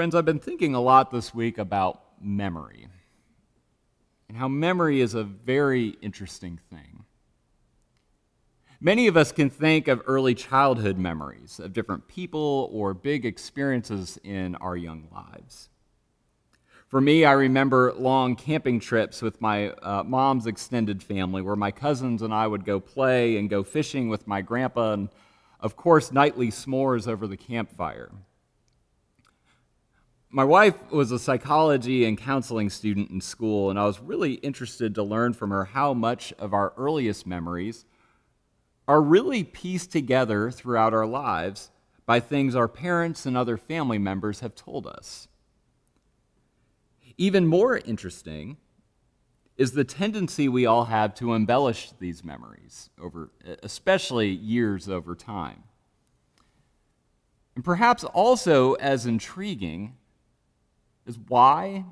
Friends, I've been thinking a lot this week about memory and how memory is a very interesting thing. Many of us can think of early childhood memories of different people or big experiences in our young lives. For me, I remember long camping trips with my uh, mom's extended family where my cousins and I would go play and go fishing with my grandpa, and of course, nightly s'mores over the campfire. My wife was a psychology and counseling student in school, and I was really interested to learn from her how much of our earliest memories are really pieced together throughout our lives by things our parents and other family members have told us. Even more interesting is the tendency we all have to embellish these memories over especially years over time. And perhaps also as intriguing is why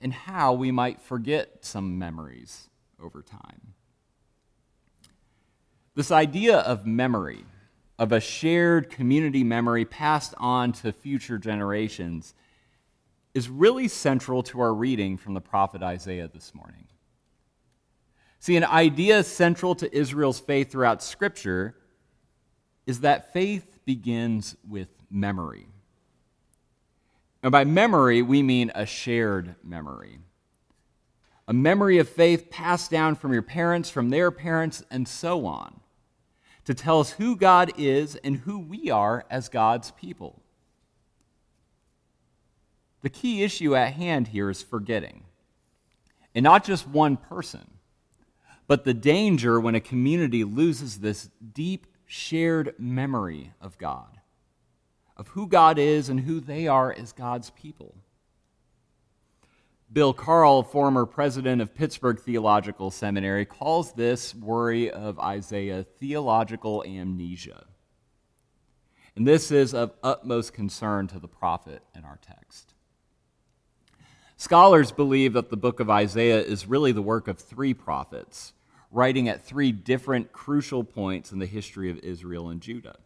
and how we might forget some memories over time. This idea of memory, of a shared community memory passed on to future generations, is really central to our reading from the prophet Isaiah this morning. See, an idea central to Israel's faith throughout Scripture is that faith begins with memory. And by memory, we mean a shared memory. A memory of faith passed down from your parents, from their parents, and so on, to tell us who God is and who we are as God's people. The key issue at hand here is forgetting. And not just one person, but the danger when a community loses this deep, shared memory of God of who God is and who they are as God's people. Bill Carl, former president of Pittsburgh Theological Seminary, calls this worry of Isaiah theological amnesia. And this is of utmost concern to the prophet in our text. Scholars believe that the book of Isaiah is really the work of three prophets, writing at three different crucial points in the history of Israel and Judah.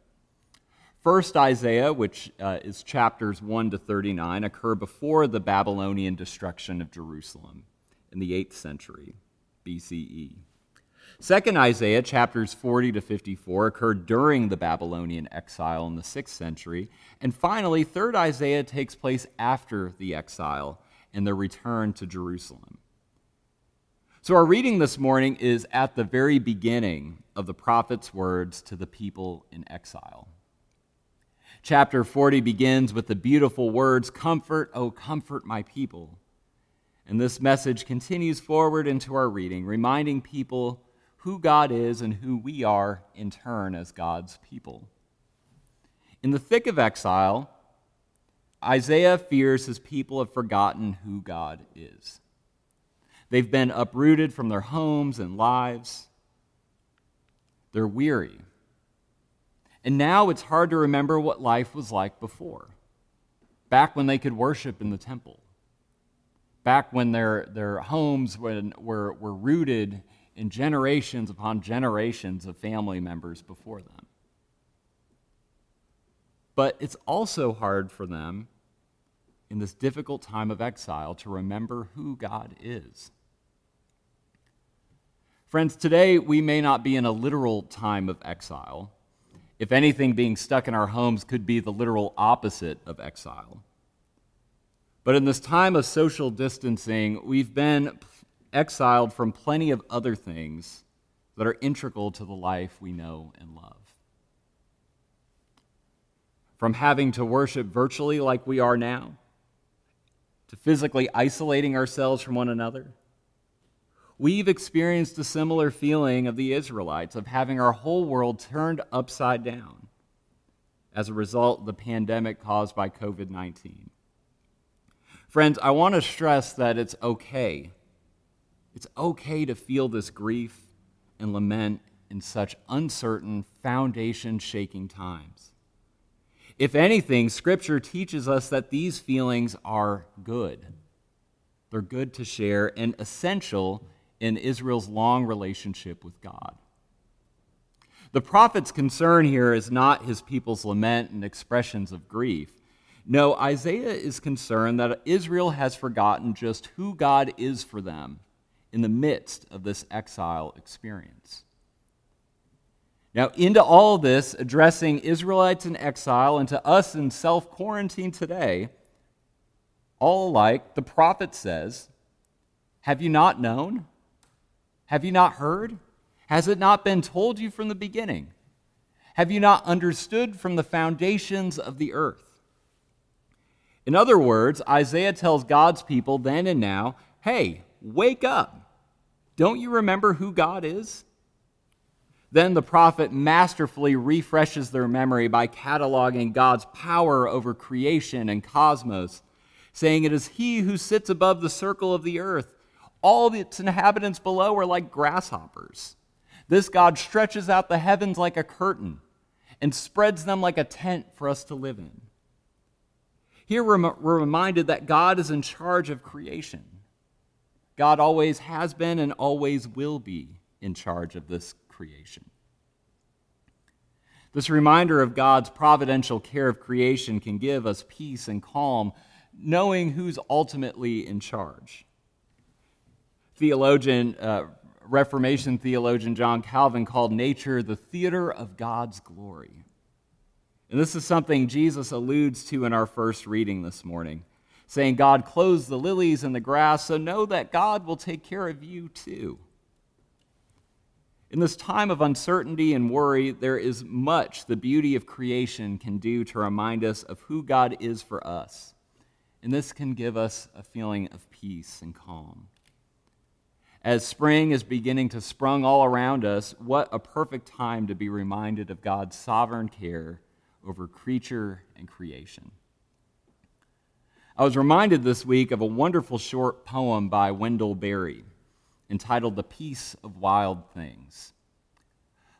First Isaiah, which uh, is chapters 1 to 39, occur before the Babylonian destruction of Jerusalem in the 8th century BCE. Second Isaiah, chapters 40 to 54, occurred during the Babylonian exile in the 6th century. And finally, third Isaiah takes place after the exile and the return to Jerusalem. So, our reading this morning is at the very beginning of the prophet's words to the people in exile. Chapter 40 begins with the beautiful words, Comfort, O comfort my people. And this message continues forward into our reading, reminding people who God is and who we are in turn as God's people. In the thick of exile, Isaiah fears his people have forgotten who God is. They've been uprooted from their homes and lives. They're weary. And now it's hard to remember what life was like before, back when they could worship in the temple, back when their, their homes when, were, were rooted in generations upon generations of family members before them. But it's also hard for them in this difficult time of exile to remember who God is. Friends, today we may not be in a literal time of exile if anything, being stuck in our homes could be the literal opposite of exile. But in this time of social distancing, we've been exiled from plenty of other things that are integral to the life we know and love. From having to worship virtually like we are now, to physically isolating ourselves from one another, We've experienced a similar feeling of the Israelites, of having our whole world turned upside down as a result of the pandemic caused by COVID 19. Friends, I want to stress that it's okay. It's okay to feel this grief and lament in such uncertain, foundation shaking times. If anything, Scripture teaches us that these feelings are good. They're good to share and essential in Israel's long relationship with God. The prophet's concern here is not his people's lament and expressions of grief. No, Isaiah is concerned that Israel has forgotten just who God is for them in the midst of this exile experience. Now, into all this, addressing Israelites in exile and to us in self quarantine today, all alike, the prophet says, Have you not known? Have you not heard? Has it not been told you from the beginning? Have you not understood from the foundations of the earth? In other words, Isaiah tells God's people then and now hey, wake up. Don't you remember who God is? Then the prophet masterfully refreshes their memory by cataloging God's power over creation and cosmos, saying it is He who sits above the circle of the earth. All its inhabitants below are like grasshoppers. This God stretches out the heavens like a curtain and spreads them like a tent for us to live in. Here we're reminded that God is in charge of creation. God always has been and always will be in charge of this creation. This reminder of God's providential care of creation can give us peace and calm, knowing who's ultimately in charge. Theologian, uh, Reformation theologian John Calvin called nature the theater of God's glory. And this is something Jesus alludes to in our first reading this morning, saying, God clothes the lilies and the grass, so know that God will take care of you too. In this time of uncertainty and worry, there is much the beauty of creation can do to remind us of who God is for us. And this can give us a feeling of peace and calm. As spring is beginning to sprung all around us, what a perfect time to be reminded of God's sovereign care over creature and creation. I was reminded this week of a wonderful short poem by Wendell Berry entitled The Peace of Wild Things.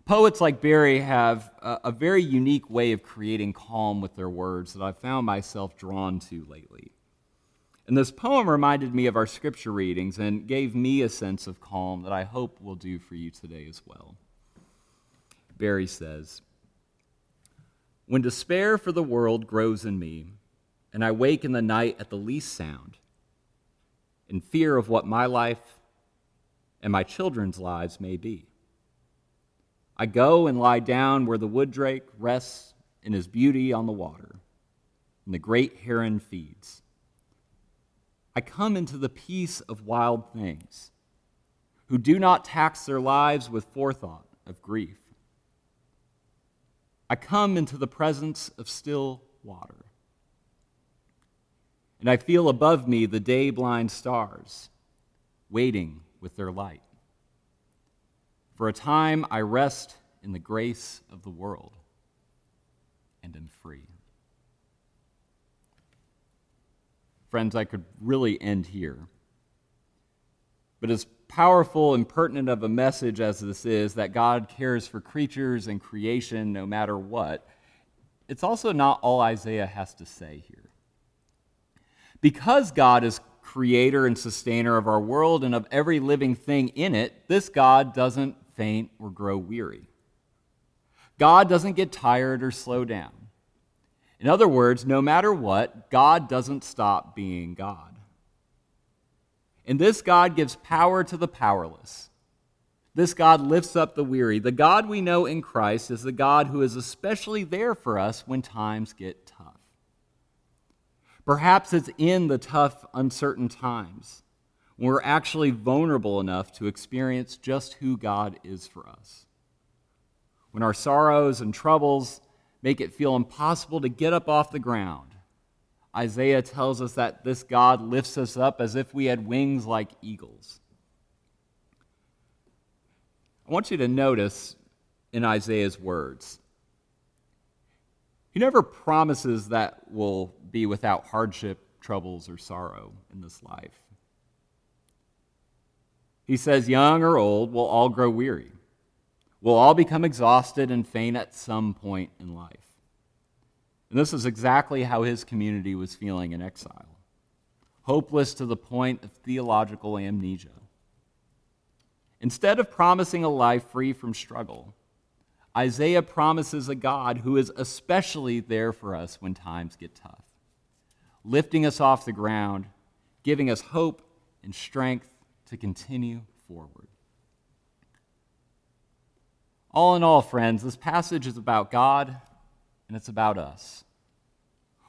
Poets like Berry have a, a, very unique way of creating calm with their words that I've found myself drawn to lately. And this poem reminded me of our scripture readings and gave me a sense of calm that I hope will do for you today as well. Berry says, when despair for the world grows in me, and I wake in the night at the least sound, in fear of what my life and my children's lives may be, I go and lie down where the wood drake rests in his beauty on the water, and the great heron feeds. I come into the peace of wild things, who do not tax their lives with forethought of grief I come into the presence of still water. And I feel above me the day blind stars waiting with their light. For a time I rest in the grace of the world and am free. Friends, I could really end here. But as powerful and pertinent of a message as this is, that God cares for creatures and creation no matter what, it's also not all Isaiah has to say here. Because God is creator and sustainer of our world and of every living thing in it, this God doesn't faint or grow weary. God doesn't get tired or slow down. In other words, no matter what, God doesn't stop being God. And this God gives power to the powerless. This God lifts up the weary. The God we know in Christ is the God who is especially there for us when times get tough. Perhaps it's in the tough, uncertain times when we're actually vulnerable enough to experience just who God is for us. When our sorrows and troubles make it feel impossible to get up off the ground Isaiah tells us that this God lifts us up as if we had wings like eagles. I want you to notice in Isaiah's words, he never promises that we'll be without hardship, troubles, or sorrow in this life. He says, young or old, we'll all grow weary. We'll all become exhausted and faint at some point in life. And this is exactly how his community was feeling in exile hopeless to the point of theological amnesia. Instead of promising a life free from struggle, Isaiah promises a God who is especially there for us when times get tough. lifting us off the ground, giving us hope and strength to continue forward. All in all, friends, this passage is about God and it's about us.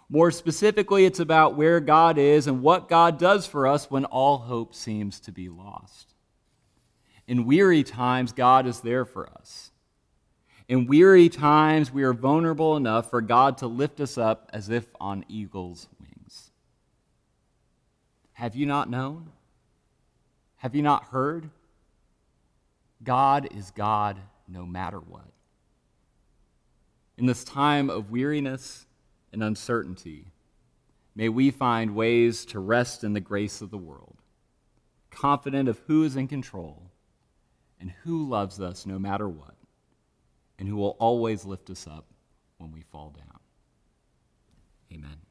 More specifically, it's about where God is and what God does for us when all hope seems to be lost. In weary times, God is there for us. In weary times, we are vulnerable enough for God to lift us up as if on eagle's wings. Have you not known? Have you not heard? God is God no matter what. In this time of weariness and uncertainty, may we find ways to rest in the grace of the world, confident of who is in control and who loves us no matter what, and who will always lift us up when we fall down. Amen.